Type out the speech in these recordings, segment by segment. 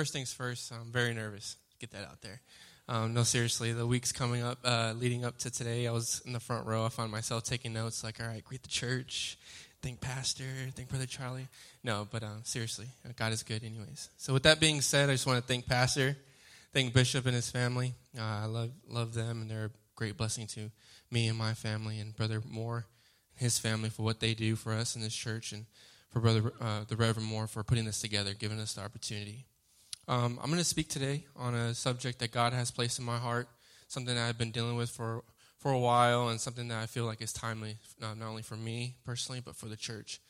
first things first, I'm very nervous. Get that out there. Um, no, seriously, the weeks coming up, uh, leading up to today, I was in the front row. I found myself taking notes like, all right, greet the church, thank Pastor, thank Brother Charlie. No, but um, seriously, God is good, anyways. So, with that being said, I just want to thank Pastor, thank Bishop and his family. Uh, I love, love them, and they're a great blessing to me and my family, and Brother Moore, and his family, for what they do for us in this church, and for Brother uh, the Reverend Moore for putting this together, giving us the opportunity. Um, I'm going to speak today on a subject that God has placed in my heart, something that I've been dealing with for, for a while, and something that I feel like is timely, not, not only for me personally, but for the church.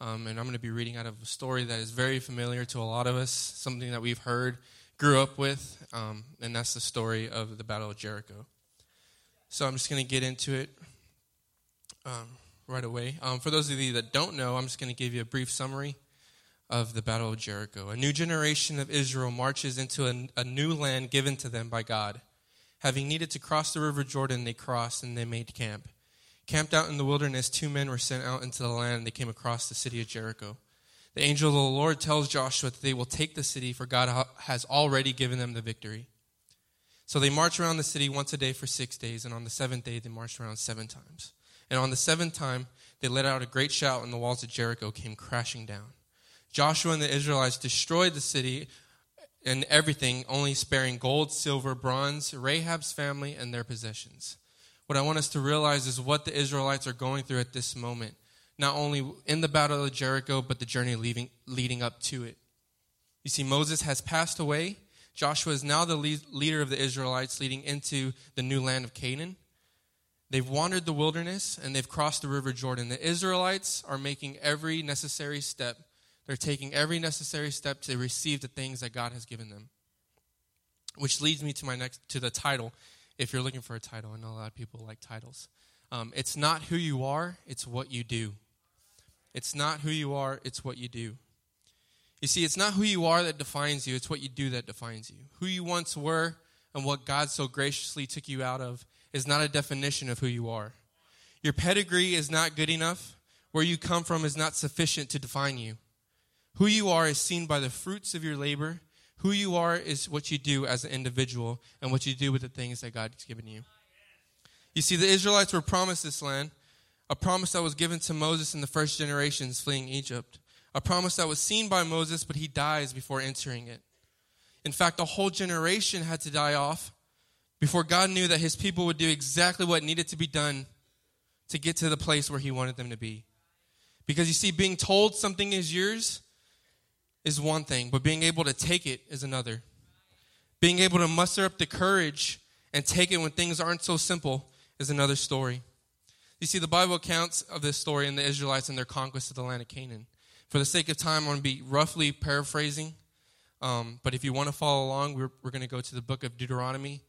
Um, and I'm going to be reading out of a story that is very familiar to a lot of us, something that we've heard, grew up with, um, and that's the story of the Battle of Jericho. So I'm just going to get into it um, right away. Um, for those of you that don't know, I'm just going to give you a brief summary of the Battle of Jericho. A new generation of Israel marches into a, a, new land given to them by God. Having needed to cross the river Jordan, they crossed and they made camp. Camped out in the wilderness, two men were sent out into the land and they came across the city of Jericho. The angel of the Lord tells Joshua that they will take the city, for God has already given them the victory. So they march around the city once a day for six days, and on the seventh day they marched around seven times. And on the seventh time they let out a great shout, and the walls of Jericho came crashing down. Joshua and the Israelites destroyed the city and everything, only sparing gold, silver, bronze, Rahab's family, and their possessions. What I want us to realize is what the Israelites are going through at this moment, not only in the Battle of Jericho, but the journey leading, leading up to it. You see, Moses has passed away. Joshua is now the lead, leader of the Israelites leading into the new land of Canaan. They've wandered the wilderness and they've crossed the river Jordan. The Israelites are making every necessary step they're taking every necessary step to receive the things that God has given them. Which leads me to my next to the title. If you're looking for a title, I know a lot of people like titles. Um, it's not who you are; it's what you do. It's not who you are; it's what you do. You see, it's not who you are that defines you; it's what you do that defines you. Who you once were and what God so graciously took you out of is not a definition of who you are. Your pedigree is not good enough. Where you come from is not sufficient to define you. Who you are is seen by the fruits of your labor. Who you are is what you do as an individual and what you do with the things that God has given you. You see, the Israelites were promised this land, a promise that was given to Moses in the first generations fleeing Egypt, a promise that was seen by Moses, but he dies before entering it. In fact, a whole generation had to die off before God knew that his people would do exactly what needed to be done to get to the place where he wanted them to be. Because you see, being told something is yours is one thing, but being able to take it is another. Being able to muster up the courage and take it when things aren't so simple is another story. You see, the Bible accounts of this story in the Israelites and their conquest of the land of Canaan. For the sake of time, I'm going to be roughly paraphrasing. Um, but if you want to follow along, we're, we're going to go to the book of Deuteronomy,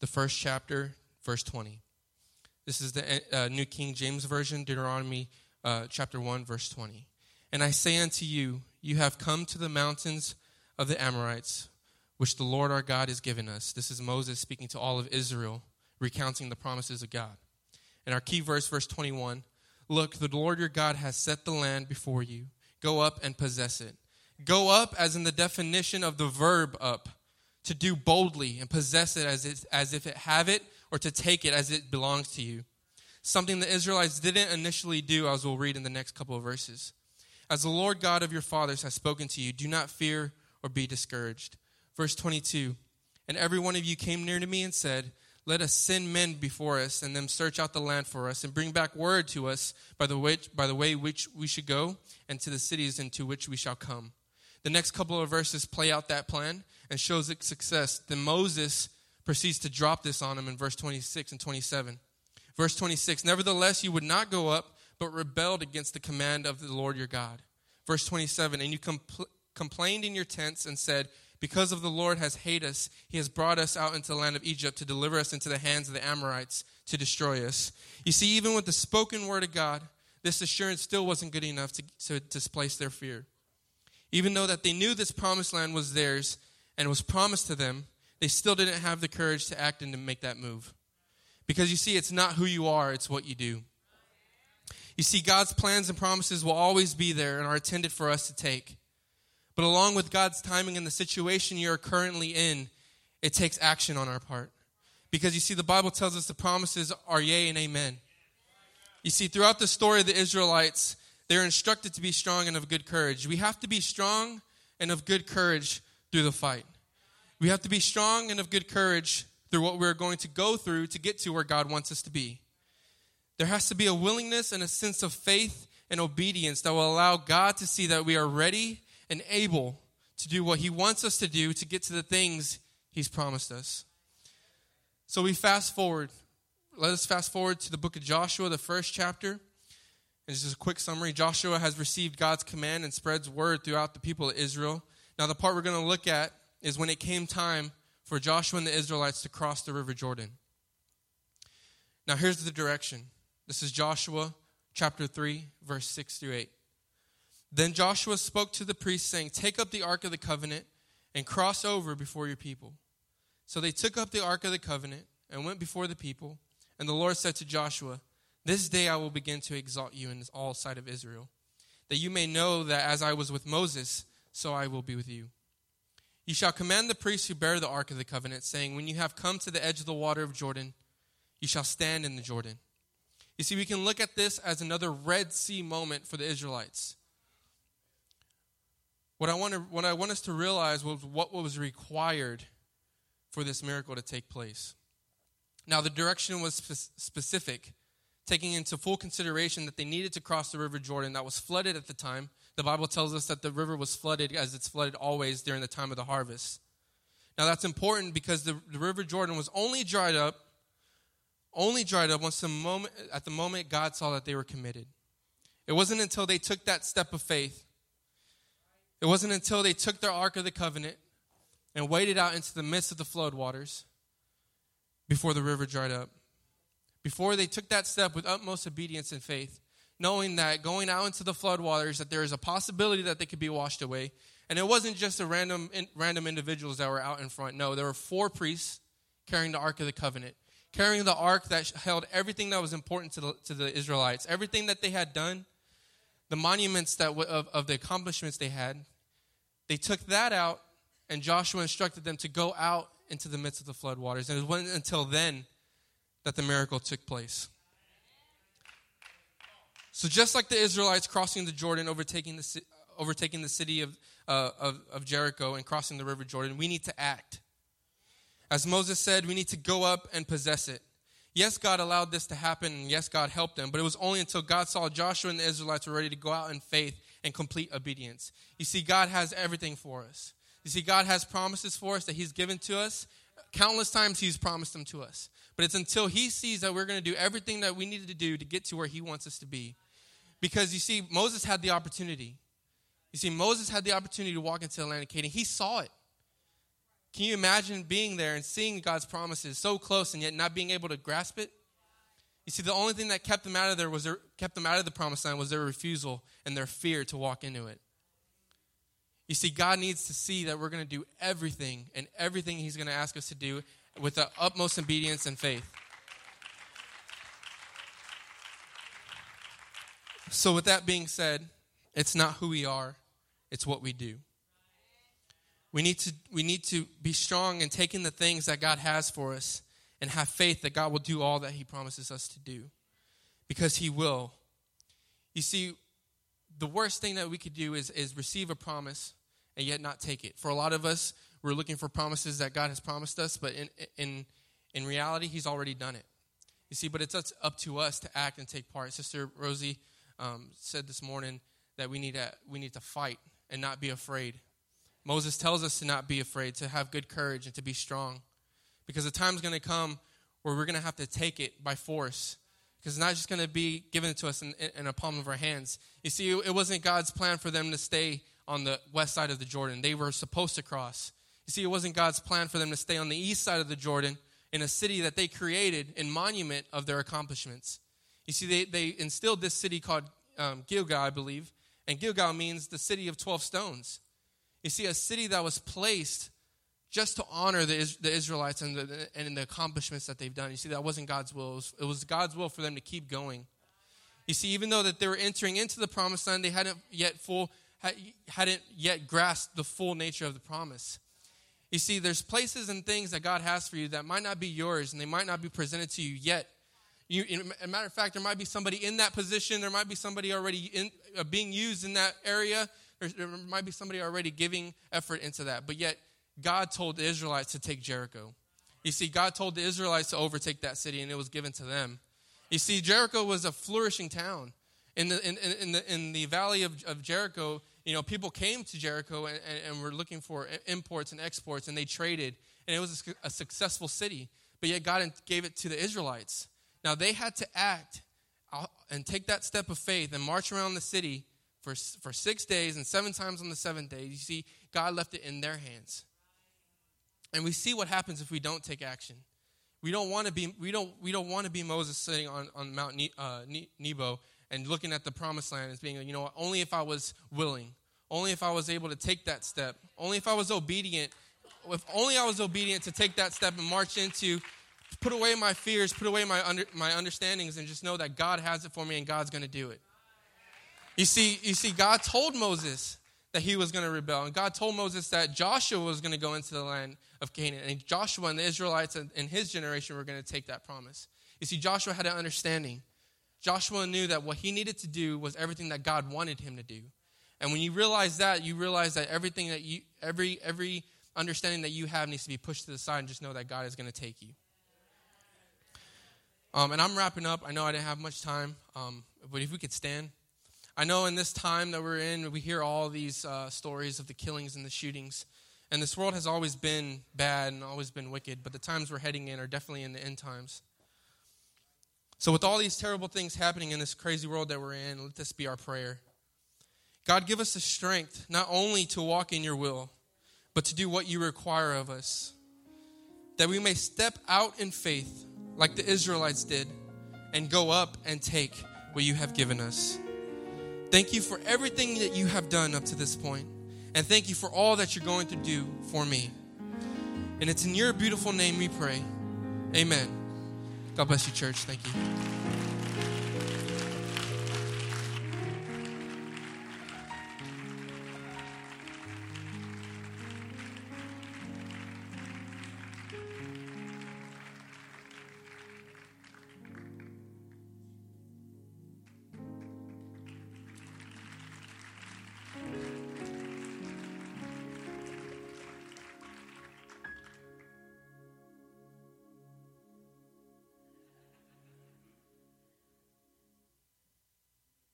the first chapter, verse 20. This is the uh, New King James Version, Deuteronomy uh, chapter 1, verse 20. And I say unto you, you have come to the mountains of the Amorites, which the Lord our God has given us. This is Moses speaking to all of Israel, recounting the promises of God. And our key verse, verse 21 Look, the Lord your God has set the land before you. Go up and possess it. Go up, as in the definition of the verb up, to do boldly and possess it as, it, as if it have it, or to take it as it belongs to you. Something the Israelites didn't initially do, as we'll read in the next couple of verses. As the Lord God of your fathers has spoken to you, do not fear or be discouraged. Verse 22 And every one of you came near to me and said, Let us send men before us, and them search out the land for us, and bring back word to us by the, way, by the way which we should go, and to the cities into which we shall come. The next couple of verses play out that plan and shows its success. Then Moses proceeds to drop this on him in verse 26 and 27. Verse 26 Nevertheless, you would not go up but rebelled against the command of the Lord your God. Verse 27 And you compl- complained in your tents and said, Because of the Lord has hated us, he has brought us out into the land of Egypt to deliver us into the hands of the Amorites to destroy us. You see, even with the spoken word of God, this assurance still wasn't good enough to, to displace their fear. Even though that they knew this promised land was theirs and was promised to them, they still didn't have the courage to act and to make that move. Because you see, it's not who you are, it's what you do. You see, God's plans and promises will always be there and are intended for us to take. But along with God's timing and the situation you're currently in, it takes action on our part. Because you see, the Bible tells us the promises are yea and amen. You see, throughout the story of the Israelites, they're instructed to be strong and of good courage. We have to be strong and of good courage through the fight. We have to be strong and of good courage through what we're going to go through to get to where God wants us to be. There has to be a willingness and a sense of faith and obedience that will allow God to see that we are ready and able to do what He wants us to do to get to the things He's promised us. So we fast forward. Let us fast forward to the book of Joshua, the first chapter. And just a quick summary Joshua has received God's command and spreads word throughout the people of Israel. Now, the part we're going to look at is when it came time for Joshua and the Israelites to cross the River Jordan. Now, here's the direction. This is Joshua chapter 3, verse 6 through 8. Then Joshua spoke to the priests, saying, Take up the ark of the covenant and cross over before your people. So they took up the ark of the covenant and went before the people. And the Lord said to Joshua, This day I will begin to exalt you in all sight of Israel, that you may know that as I was with Moses, so I will be with you. You shall command the priests who bear the ark of the covenant, saying, When you have come to the edge of the water of Jordan, you shall stand in the Jordan. You see, we can look at this as another Red Sea moment for the Israelites. What I want, to, what I want us to realize was what was required for this miracle to take place. Now, the direction was spe- specific, taking into full consideration that they needed to cross the River Jordan that was flooded at the time. The Bible tells us that the river was flooded as it's flooded always during the time of the harvest. Now, that's important because the, the River Jordan was only dried up, only dried up once the moment, at the moment God saw that they were committed. It wasn't until they took that step of faith it wasn't until they took their Ark of the Covenant and waded out into the midst of the flood waters before the river dried up. Before they took that step with utmost obedience and faith, knowing that going out into the flood waters, that there is a possibility that they could be washed away. And it wasn't just a random, random individuals that were out in front. No, there were four priests carrying the Ark of the Covenant, carrying the Ark that held everything that was important to the, to the Israelites, everything that they had done, the monuments that of, of the accomplishments they had, they took that out, and Joshua instructed them to go out into the midst of the floodwaters. And it wasn't until then that the miracle took place. So, just like the Israelites crossing the Jordan, overtaking the, overtaking the city of, uh, of, of Jericho, and crossing the river Jordan, we need to act. As Moses said, we need to go up and possess it. Yes, God allowed this to happen, and yes, God helped them, but it was only until God saw Joshua and the Israelites were ready to go out in faith and complete obedience. You see, God has everything for us. You see, God has promises for us that He's given to us. Countless times He's promised them to us. But it's until He sees that we're going to do everything that we needed to do to get to where He wants us to be. Because you see, Moses had the opportunity. You see, Moses had the opportunity to walk into the land of Canaan. He saw it. Can you imagine being there and seeing God's promises so close and yet not being able to grasp it? You see, the only thing that kept them out of there was their, kept them out of the promised land was their refusal and their fear to walk into it. You see, God needs to see that we're going to do everything and everything He's going to ask us to do with the utmost obedience and faith. So, with that being said, it's not who we are, it's what we do. We need to, we need to be strong in taking the things that God has for us and have faith that God will do all that He promises us to do. Because He will. You see, the worst thing that we could do is, is receive a promise and yet not take it. For a lot of us, we're looking for promises that God has promised us, but in, in, in reality, He's already done it. You see, but it's up to us to act and take part. Sister Rosie um, said this morning that we need, to, we need to fight and not be afraid. Moses tells us to not be afraid, to have good courage, and to be strong. Because the time's going to come where we're going to have to take it by force. Because it's not just going to be given to us in, in a palm of our hands. You see, it wasn't God's plan for them to stay on the west side of the Jordan. They were supposed to cross. You see, it wasn't God's plan for them to stay on the east side of the Jordan in a city that they created in monument of their accomplishments. You see, they, they instilled this city called um, Gilgal, I believe, and Gilgal means the city of 12 stones. You see, a city that was placed just to honor the, the Israelites and the, and the accomplishments that they've done. You see, that wasn't God's will. It was, it was God's will for them to keep going. You see, even though that they were entering into the promised land, they hadn't yet full hadn't yet grasped the full nature of the promise. You see, there's places and things that God has for you that might not be yours and they might not be presented to you yet. You, a matter of fact, there might be somebody in that position. There might be somebody already in, uh, being used in that area. There, might be somebody already giving effort into that. But yet, God told the Israelites to take Jericho. You see, God told the Israelites to overtake that city, and it was given to them. You see, Jericho was a flourishing town. In the, in, in the, in the valley of, of Jericho, you know, people came to Jericho and, and, and, were looking for imports and exports, and they traded, and it was a, a successful city. But yet, God gave it to the Israelites. Now, they had to act uh, and take that step of faith and march around the city for, for six days and seven times on the seventh day. You see, God left it in their hands. And we see what happens if we don't take action. We don't want to be, we don't, we don't want to be Moses sitting on, on Mount ne, uh, Nebo and looking at the promised land as being, you know, only if I was willing, only if I was able to take that step, only if I was obedient, if only I was obedient to take that step and march into, put away my fears, put away my, under, my understandings, and just know that God has it for me and God's going to do it. You see, you see, God told Moses that he was going to rebel, and God told Moses that Joshua was going to go into the land of Canaan, and Joshua and the Israelites and, his generation were going to take that promise. You see, Joshua had an understanding. Joshua knew that what he needed to do was everything that God wanted him to do. And when you realize that, you realize that everything that you, every, every understanding that you have needs to be pushed to the side and just know that God is going to take you. Um, and I'm wrapping up. I know I didn't have much time, um, but if we could stand. I know in this time that we're in, we hear all these uh, stories of the killings and the shootings. And this world has always been bad and always been wicked, but the times we're heading in are definitely in the end times. So, with all these terrible things happening in this crazy world that we're in, let this be our prayer. God, give us the strength not only to walk in your will, but to do what you require of us. That we may step out in faith like the Israelites did and go up and take what you have given us. Thank you for everything that you have done up to this point, and thank you for all that you're going to do for me. And it's in your beautiful name we pray. Amen. God bless you, church. Thank you.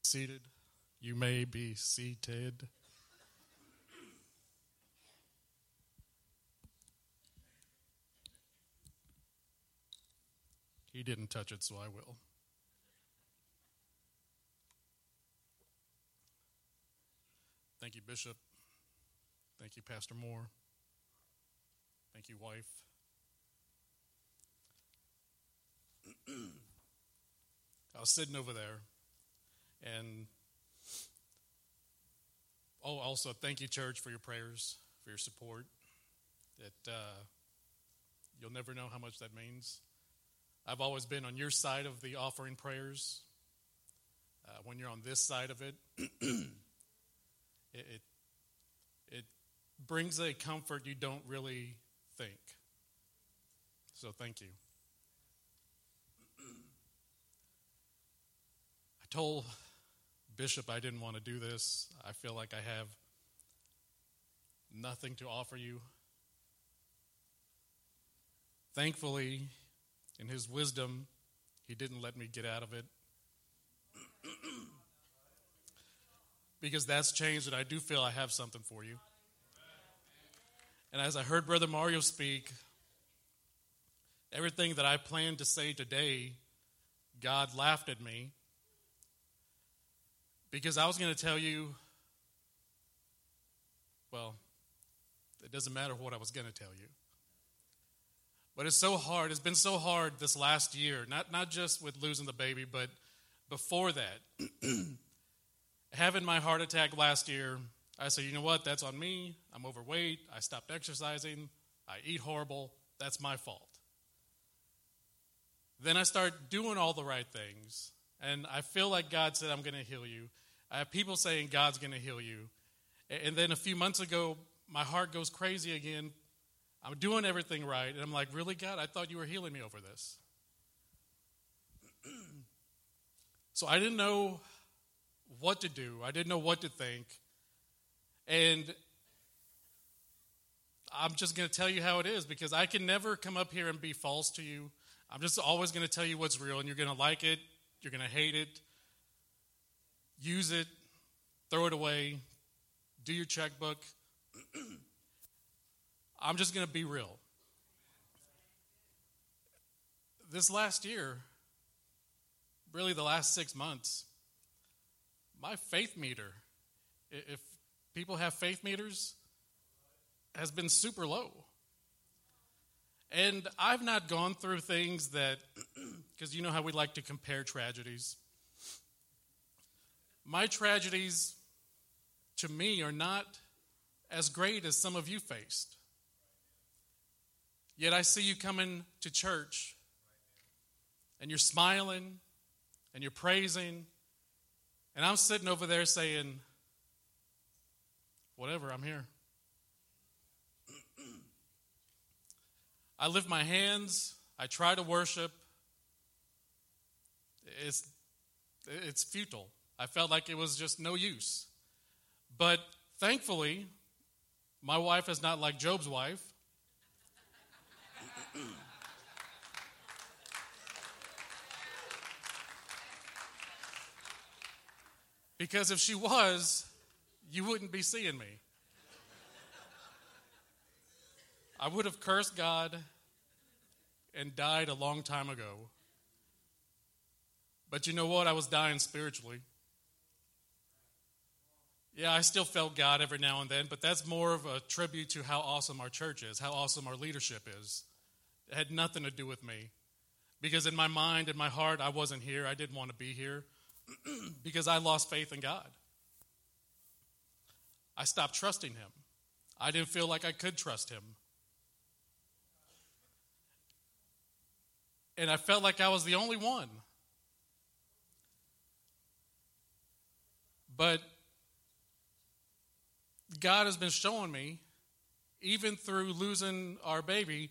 Seated. You may be seated. He didn't touch it, so I will. Thank you, Bishop. Thank you, Pastor Moore. Thank you, wife. I was sitting over there and oh, also thank you, church, for your prayers, for your support. That uh, you'll never know how much that means. I've always been on your side of the offering prayers. Uh, when you're on this side of it, it, it it brings a comfort you don't really think. So thank you. I told Bishop, I didn't want to do this. I feel like I have nothing to offer you. Thankfully, in his wisdom, he didn't let me get out of it. because that's changed, and I do feel I have something for you. And as I heard Brother Mario speak, everything that I planned to say today, God laughed at me because I was going to tell you, well, it doesn't matter what I was going to tell you. But it's so hard. It's been so hard this last year, not, not just with losing the baby, but before that. Having my heart attack last year, I said, you know what? That's on me. I'm overweight. I stopped exercising. I eat horrible. That's my fault. Then I start doing all the right things. And I feel like God said, I'm going to heal you. I have people saying God's going to heal you. And then a few months ago, my heart goes crazy again. I'm doing everything right. And I'm like, really, God? I thought you were healing me over this. so I didn't know what to do, I didn't know what to think. And I'm just going to tell you how it is because I can never come up here and be false to you. I'm just always going to tell you what's real, and you're going to like it, you're going to hate it, use it, throw it away, do your checkbook. I'm just going to be real. This last year, really the last six months, my faith meter, if people have faith meters, has been super low. And I've not gone through things that, because you know how we like to compare tragedies. My tragedies, to me, are not as great as some of you faced. Yet I see you coming to church and you're smiling and you're praising. And I'm sitting over there saying, whatever, I'm here. I lift my hands, I try to worship. It's, it's futile. I felt like it was just no use. But thankfully, my wife is not like Job's wife. because if she was, you wouldn't be seeing me. I would have cursed God and died a long time ago. But you know what? I was dying spiritually. Yeah, I still felt God every now and then, but that's more of a tribute to how awesome our church is, how awesome our leadership is. It had nothing to do with me. Because in my mind, in my heart, I wasn't here. I didn't want to be here because I lost faith in God. I stopped trusting Him. I didn't feel like I could trust Him. And I felt like I was the only one. But God has been showing me, even through losing our baby,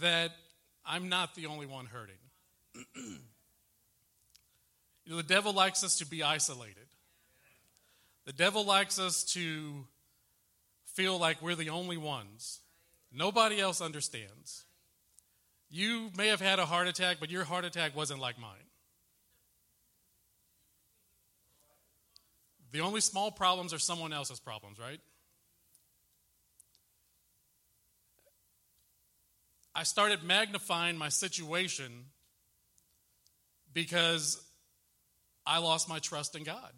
that I'm not the only one hurting. you know, the devil likes us to be isolated. The devil likes us to feel like we're the only ones. Nobody else understands. You may have had a heart attack, but your heart attack wasn't like mine. The only small problems are someone else's problems, right? I started magnifying my situation because I lost my trust in God.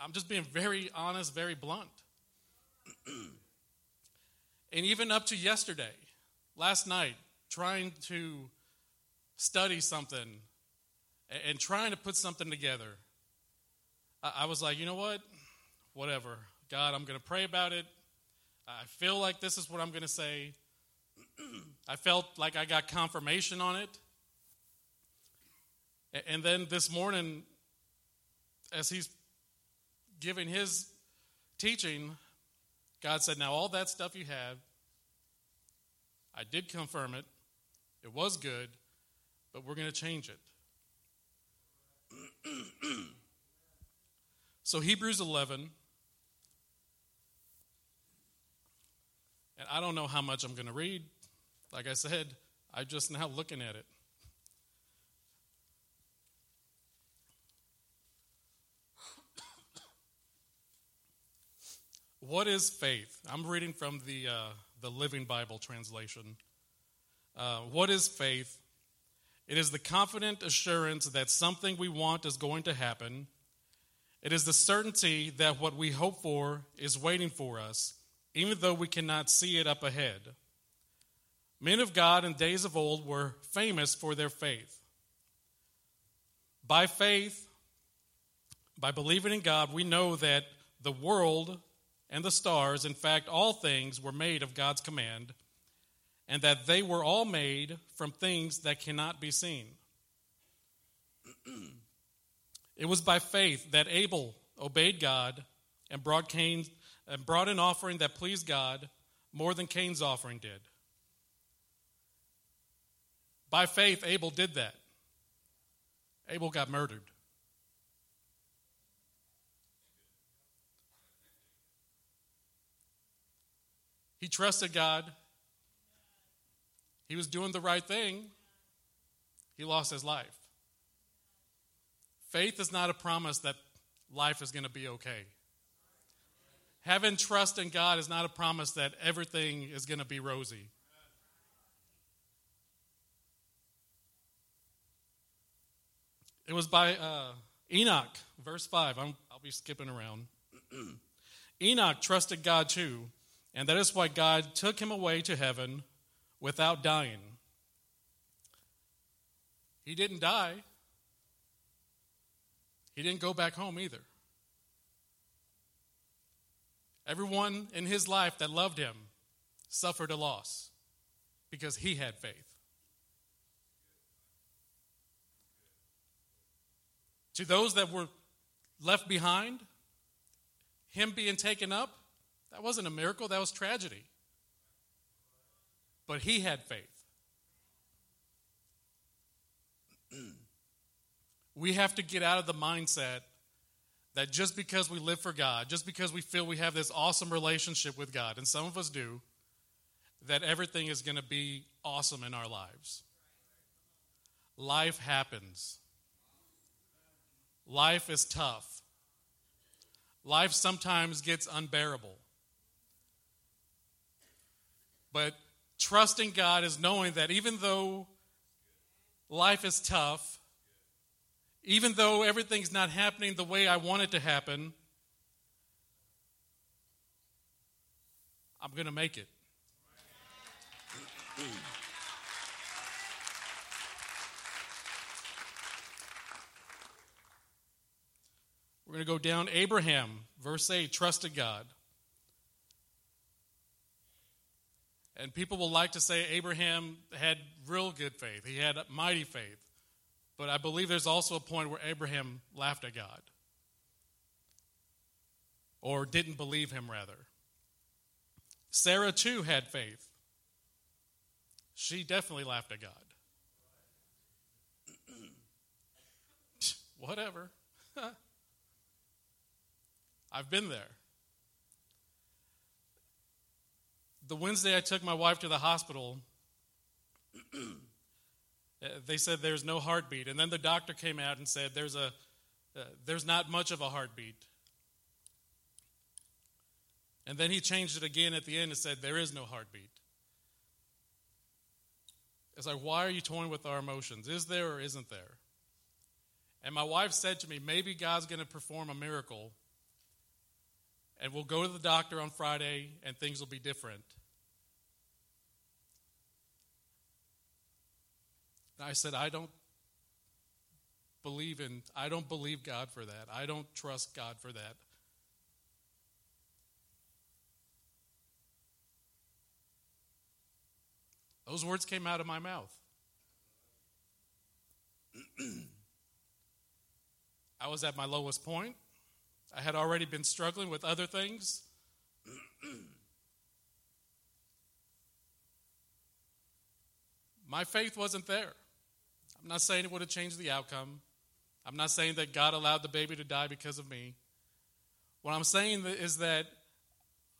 I'm just being very honest, very blunt. and even up to yesterday, last night, trying to study something and trying to put something together, I was like, you know what? Whatever. God, I'm going to pray about it. I feel like this is what I'm going to say. I felt like I got confirmation on it. And then this morning, as he's giving his teaching, God said, Now, all that stuff you have, I did confirm it. It was good, but we're going to change it. so, Hebrews 11, and I don't know how much I'm going to read. Like I said, I'm just now looking at it. what is faith? I'm reading from the, uh, the Living Bible translation. Uh, what is faith? It is the confident assurance that something we want is going to happen. It is the certainty that what we hope for is waiting for us, even though we cannot see it up ahead. Men of God in days of old were famous for their faith. By faith, by believing in God, we know that the world and the stars, in fact, all things, were made of God's command and that they were all made from things that cannot be seen. it was by faith that Abel obeyed God and brought Cain and brought an offering that pleased God more than Cain's offering did. By faith, Abel did that. Abel got murdered. He trusted God. He was doing the right thing. He lost his life. Faith is not a promise that life is going to be okay. Having trust in God is not a promise that everything is going to be rosy. It was by uh, Enoch, verse 5. i will be skipping around. Enoch trusted God too, and that is why God took him away to heaven without dying. He didn't die, he didn't go back home either. Everyone in his life that loved him suffered a loss because he had faith. To those that were left behind, him being taken up, that wasn't a miracle, that was tragedy. But he had faith. we have to get out of the mindset that just because we live for God, just because we feel we have this awesome relationship with God, and some of us do, that everything is going to be awesome in our lives. Life happens. Life is tough. Life sometimes gets unbearable. But trusting God is knowing that even though life is tough, even though everything's not happening the way I want it to happen, I'm going to make it. Going to go down Abraham, verse 8, trusted God. And people will like to say Abraham had real good faith, he had mighty faith. But I believe there's also a point where Abraham laughed at God, or didn't believe him, rather. Sarah, too, had faith. She definitely laughed at God. Whatever. I've been there. The Wednesday I took my wife to the hospital, uh, they said there's no heartbeat. And then the doctor came out and said there's, a, uh, there's not much of a heartbeat. And then he changed it again at the end and said there is no heartbeat. It's like, why are you toying with our emotions? Is there or isn't there? And my wife said to me, maybe God's going to perform a miracle and we'll go to the doctor on Friday and things will be different. And I said, I don't believe in, I don't believe God for that. I don't trust God for that. Those words came out of my mouth. I was at my lowest point. I had already been struggling with other things. my faith wasn't there. I'm not saying it would have changed the outcome. I'm not saying that God allowed the baby to die because of me. What I'm saying is that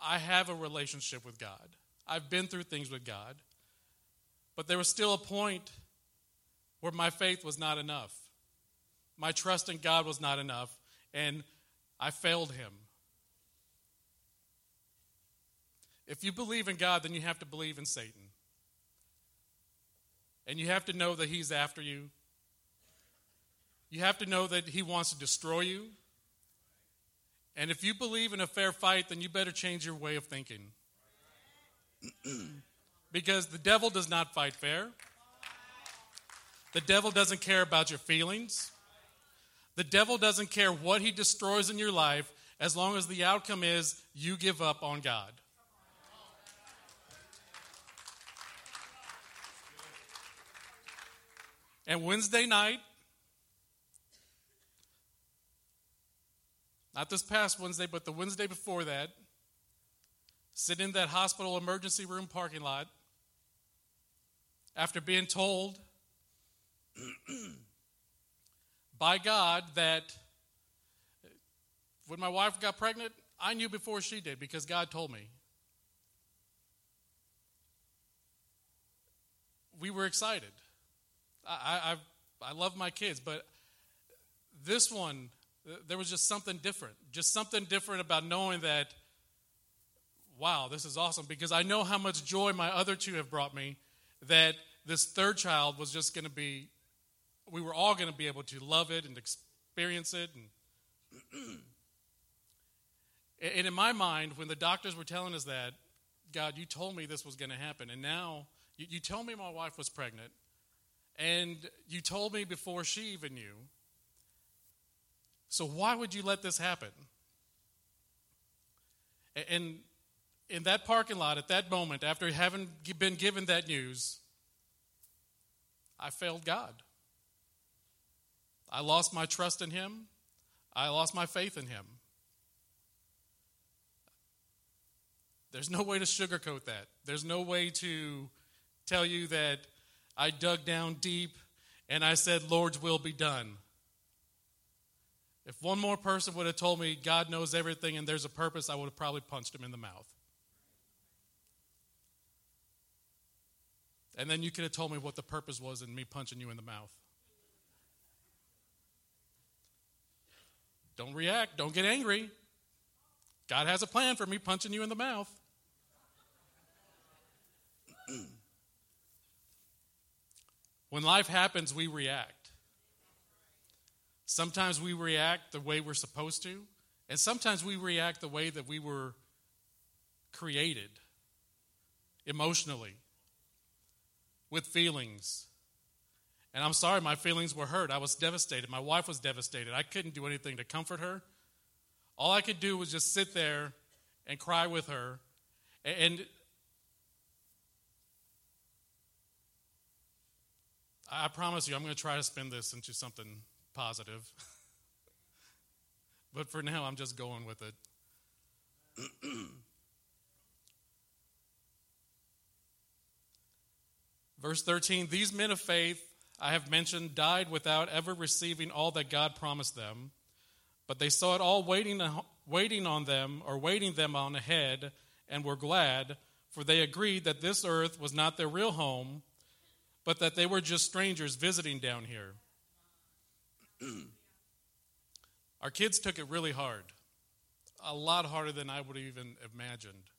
I have a relationship with God. I've been through things with God. But there was still a point where my faith was not enough. My trust in God was not enough, and I failed Him. If you believe in God, then you have to believe in Satan. And you have to know that he's after you. You have to know that he wants to destroy you. And if you believe in a fair fight, then you better change your way of thinking. because the devil does not fight fair. The devil doesn't care about your feelings. The devil doesn't care what he destroys in your life as long as the outcome is you give up on God. And Wednesday night, not this past Wednesday, but the Wednesday before that, sitting in that hospital emergency room parking lot after being told by God that when my wife got pregnant, I knew before she did because God told me. We were excited. I, I, I love my kids, but this one, there was just something different. Just something different about knowing that, wow, this is awesome because I know how much joy my other two have brought me that this third child was just going to be, we were all going to be able to love it and experience it. And, and in my mind, when the doctors were telling us that, God, you told me this was going to happen. And now you, you me my wife was pregnant. And you told me before she even knew. So why would you let this happen? And in that parking lot, at that moment, after having been given that news, I failed God. I lost my trust in Him. I lost my faith in Him. There's no way to sugarcoat that. There's no way to tell you that I dug down deep and I said, Lord's will be done. If one more person would have told me God knows everything and there's a purpose, I would have probably punched him in the mouth. And then you could have told me what the purpose was in me punching you in the mouth. Don't react. Don't get angry. God has a plan for me punching you in the mouth. when life happens, we react. Sometimes we react the way we're supposed to, and sometimes we react the way that we were created emotionally with feelings. And I'm sorry, my feelings were hurt. I was devastated. My wife was devastated. I couldn't do anything to comfort her. All I could do was just sit there and cry with her. And I promise you, I'm going to try to spin this into something positive. but for now, I'm just going with it. Verse 13 These men of faith I have mentioned died without ever receiving all that God promised them, but they saw it all waiting, waiting on them or waiting them on ahead and were glad, for they agreed that this earth was not their real home, but that they were just strangers visiting down here. Our kids took it really hard, a lot harder than I would have even imagined.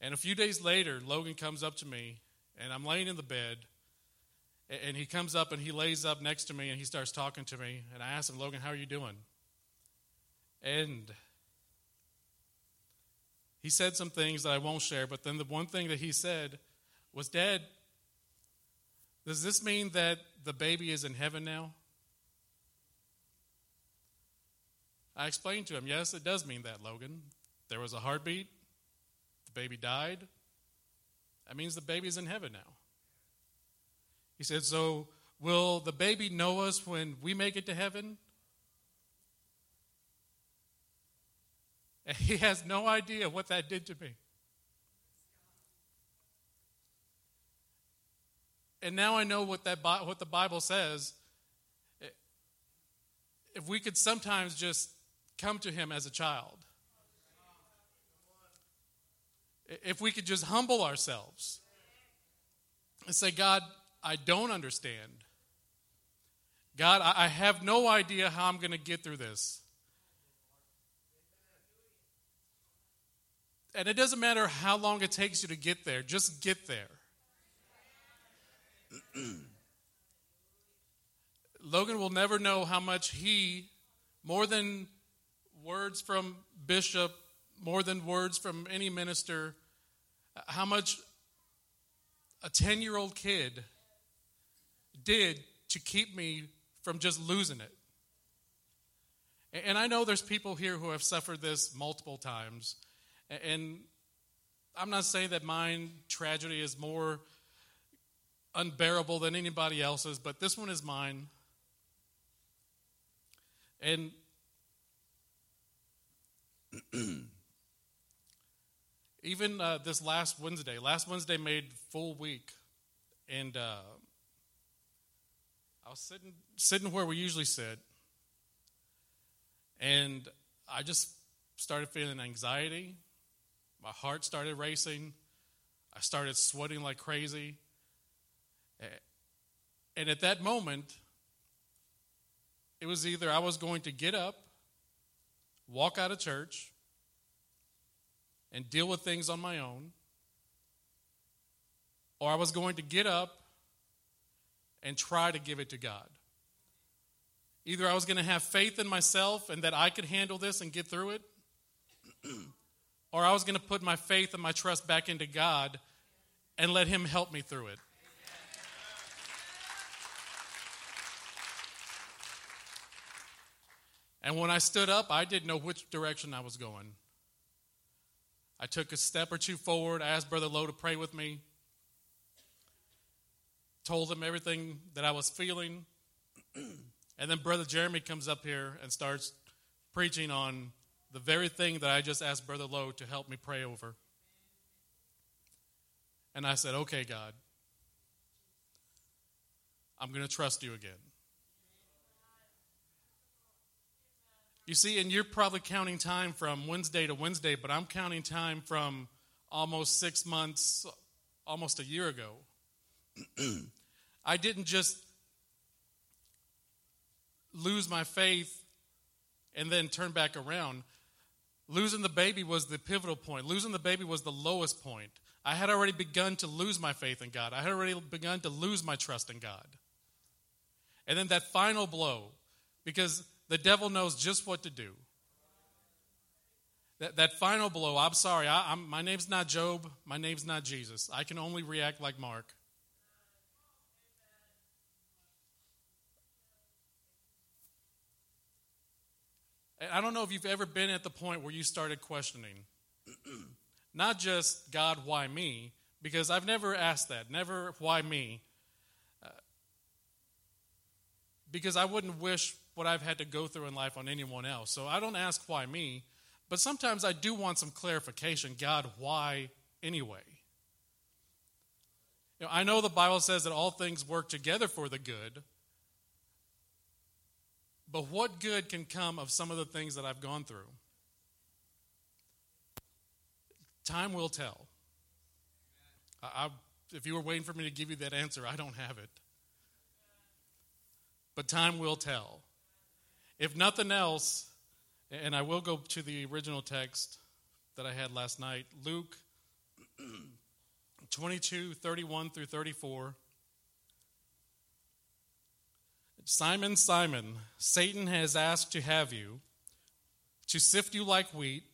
And a few days later, Logan comes up to me and I'm laying in the bed, and he comes up and he lays up next to me and he starts talking to me. And I ask him, Logan, how are you doing? And he said some things that I won't share, but then the one thing that he said was, Dad, does this mean that the baby is in heaven now? I explained to him, Yes, it does mean that, Logan. There was a heartbeat, the baby died, that means the baby's in heaven now. He said, So will the baby know us when we make it to heaven? And he has no idea what that did to me. And now I know what, that, what the Bible says. If we could sometimes just come to him as a child if we could just humble ourselves and say, God, I don't understand. God, I have no idea how I'm going to get through this. And it doesn't matter how long it takes you to get there, just get there. Logan will never know how much he, more than words from Bishop more than words from any minister, how much a 10 year old kid did to keep me from just losing it. And I know there's people here who have suffered this multiple times. And I'm not saying that mine tragedy is more unbearable than anybody else's, but this one is mine. And even uh, this last Wednesday, last Wednesday made full week, and uh, I was sitting sitting where we usually sit, and I just started feeling anxiety. My heart started racing. I started sweating like crazy. And at that moment, it was either I was going to get up, walk out of church, and deal with things on my own, or I was going to get up and try to give it to God. Either I was going to have faith in myself and that I could handle this and get through it, or I was going to put my faith and my trust back into God and let Him help me through it. And when I stood up, I didn't know which direction I was going. I took a step or two forward, asked Brother Lowe to pray with me, told him everything that I was feeling. and then Brother Jeremy comes up here and starts preaching on the very thing that I just asked Brother Lowe to help me pray over. And I said, Okay, God, I'm going to trust you again. You see, and you're probably counting time from Wednesday to Wednesday, but I'm counting time from almost six months, almost a year ago. I didn't just lose my faith and then turn back around. Losing the baby was the pivotal point. Losing the baby was the lowest point. I had already begun to lose my faith in God. I had already begun to lose my trust in God. And then that final blow, because the devil knows just what to do. That, that final blow, I'm sorry, I, I'm, my name's not Job, my name's not Jesus. I can only react like Mark. I don't know if you've ever been at the point where you started questioning, not just God, why me? Because I've never asked that, never why me. Uh, because I wouldn't wish what I've had to go through in life on anyone else. So I don't ask why me, but sometimes I do want some clarification. God, why anyway? You know, I know the Bible says that all things work together for the good, but what good can come of some of the things that I've gone through? Time will tell. I, if you were waiting for me to give you that answer, I don't have it. But time will tell. If nothing else, and I will go to the original text that I had last night, Luke 22, 31 through 34. Simon, Simon, Satan has asked to have you, to sift you like wheat,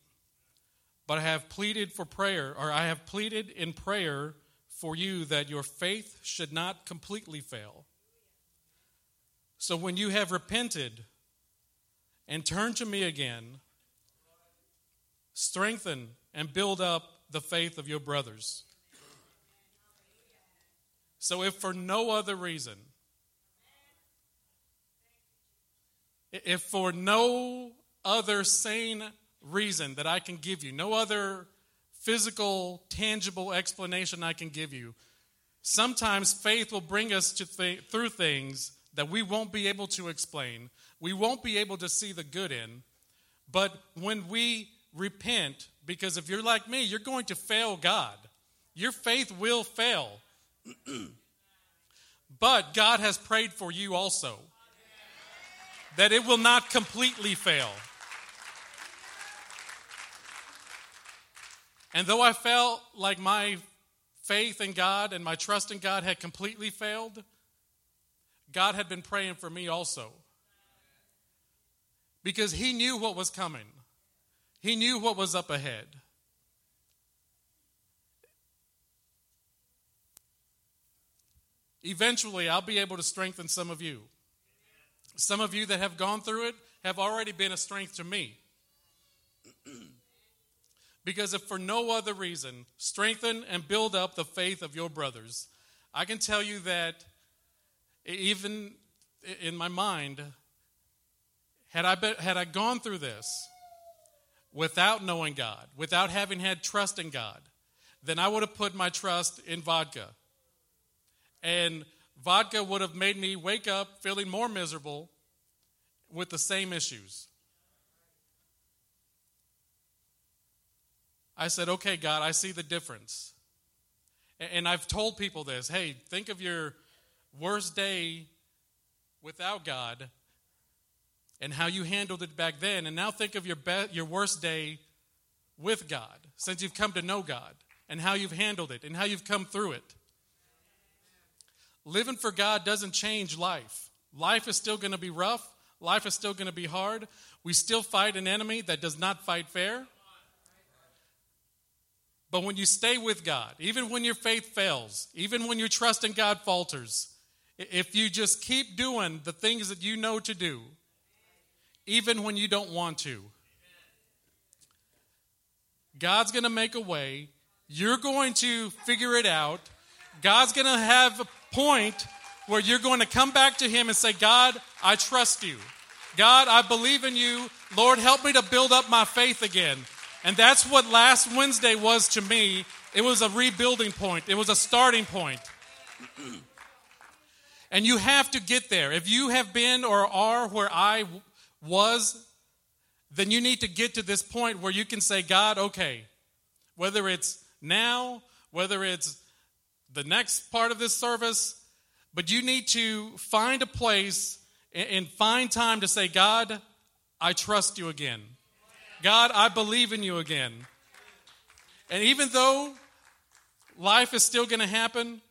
but I have pleaded for prayer, or I have pleaded in prayer for you that your faith should not completely fail. So when you have repented, and turn to me again. Strengthen and build up the faith of your brothers. So, if for no other reason, if for no other sane reason that I can give you, no other physical, tangible explanation I can give you, sometimes faith will bring us to th- through things that we won't be able to explain, we won't be able to see the good in. But when we repent, because if you're like me, you're going to fail God, your faith will fail. but God has prayed for you also that it will not completely fail. And though I felt like my faith in God and my trust in God had completely failed, God had been praying for me also because he knew what was coming, he knew what was up ahead. Eventually, I'll be able to strengthen some of you. Some of you that have gone through it have already been a strength to me. because if for no other reason, strengthen and build up the faith of your brothers. I can tell you that even in my mind, had I, been, had I gone through this, without knowing God, without having had trust in God, then I would have put my trust in vodka. And vodka would have made me wake up feeling more miserable with the same issues. I said, okay, God, I see the difference. And I've told people this hey, think of your worst day without God and how you handled it back then. And now think of your, be- your worst day with God since you've come to know God and how you've handled it and how you've come through it. Living for God doesn't change life. Life is still going to be rough, life is still going to be hard. We still fight an enemy that does not fight fair. But when you stay with God, even when your faith fails, even when your trust in God falters, if you just keep doing the things that you know to do, even when you don't want to, God's going to make a way. You're going to figure it out. God's going to have a point where you're going to come back to Him and say, God, I trust you. God, I believe in you. Lord, help me to build up my faith again. And that's what last Wednesday was to me. It was a rebuilding point, it was a starting point. and you have to get there. If you have been or are where I was, then you need to get to this point where you can say, God, okay, whether it's now, whether it's the next part of this service, but you need to find a place and find time to say, God, I trust you again. God, I believe in you again. And even though life is still going to happen,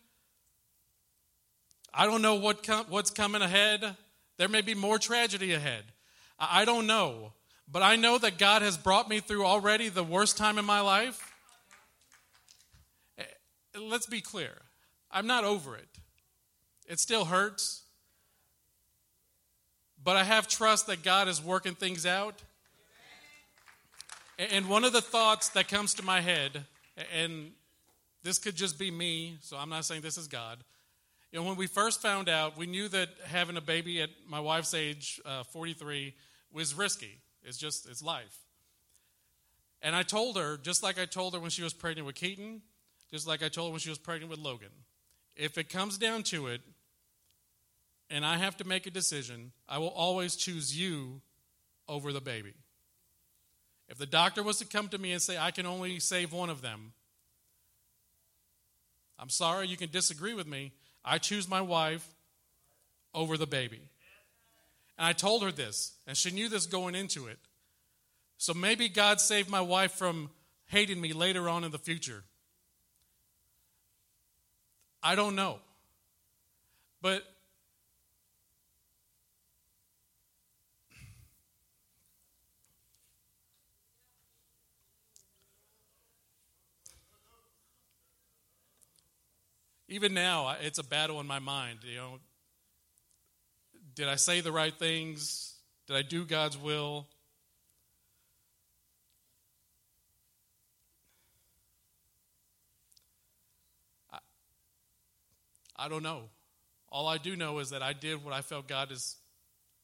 I don't know what com- what's coming ahead. There may be more tragedy ahead. I-, I don't know. But I know that God has brought me through already the worst time in my life. Let's be clear I'm not over it. It still hurts. But I have trust that God is working things out. And one of the thoughts that comes to my head, and this could just be me, so I'm not saying this is God. You know, when we first found out, we knew that having a baby at my wife's age, uh, 43, was risky. It's just, it's life. And I told her, just like I told her when she was pregnant with Keaton, just like I told her when she was pregnant with Logan, if it comes down to it, and I have to make a decision, I will always choose you over the baby. If the doctor was to come to me and say, I can only save one of them, I'm sorry, you can disagree with me. I choose my wife over the baby. And I told her this, and she knew this going into it. So maybe God saved my wife from hating me later on in the future. I don't know. But even now, it's a battle in my mind. You know, did I say the right things? Did I do God's will? I don't know. All I do know is that I did what I felt God is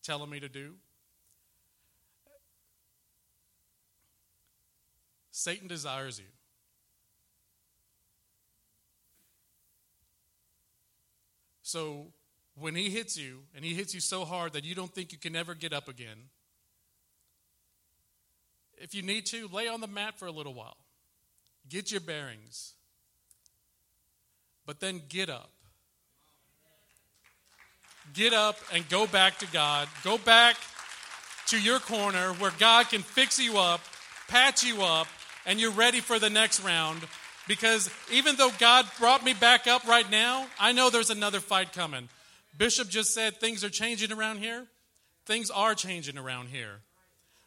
telling me to do. Satan desires you. So when he hits you, and he hits you so hard that you don't think you can ever get up again, if you need to, lay on the mat for a little while. Get your bearings. But then get up. Get up and go back to God. Go back to your corner where God can fix you up, patch you up, and you're ready for the next round because even though God brought me back up right now, I know there's another fight coming. Bishop just said things are changing around here. Things are changing around here.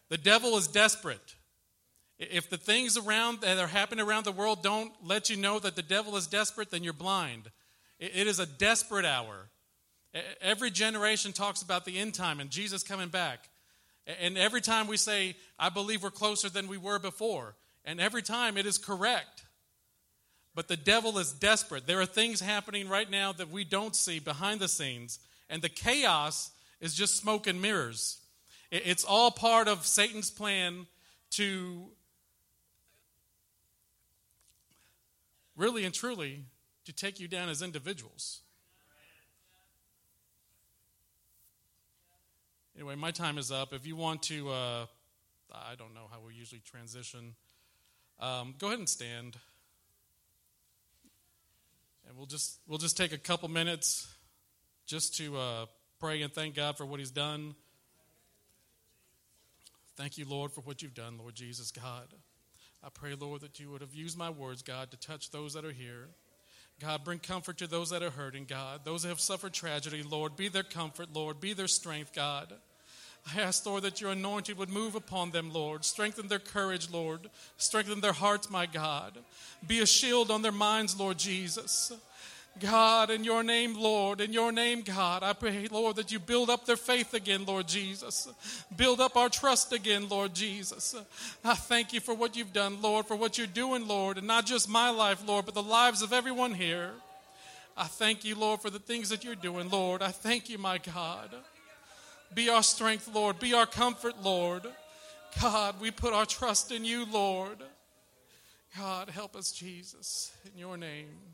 The devil is desperate. If the things around that are happening around the world don't let you know that the devil is desperate, then you're blind. It is a desperate hour. Every generation talks about the end time and Jesus coming back. And every time we say, I believe we're closer than we were before. And every time it is correct. But the devil is desperate. There are things happening right now that we don't see behind the scenes, and the chaos is just smoke and mirrors. It's all part of Satan's plan to really and truly to take you down as individuals. Anyway, my time is up. If you want to, uh, I don't know how we usually transition. Um, go ahead and stand, and we'll just we'll just take a couple minutes just to uh, pray and thank God for what He's done. Thank you, Lord, for what you've done, Lord Jesus, God. I pray, Lord, that you would have used my words, God, to touch those that are here. God, bring comfort to those that are hurting, God. Those that have suffered tragedy, Lord, be their comfort, Lord. Be their strength, God. I ask, Lord, that your anointing would move upon them, Lord. Strengthen their courage, Lord. Strengthen their hearts, my God. Be a shield on their minds, Lord Jesus. God, in your name, Lord, in your name, God, I pray, Lord, that you build up their faith again, Lord Jesus. Build up our trust again, Lord Jesus. I thank you for what you've done, Lord, for what you're doing, Lord, and not just my life, Lord, but the lives of everyone here. I thank you, Lord, for the things that you're doing, Lord. I thank you, my God. Be our strength, Lord. Be our comfort, Lord. God, we put our trust in you, Lord. God, help us, Jesus, in your name.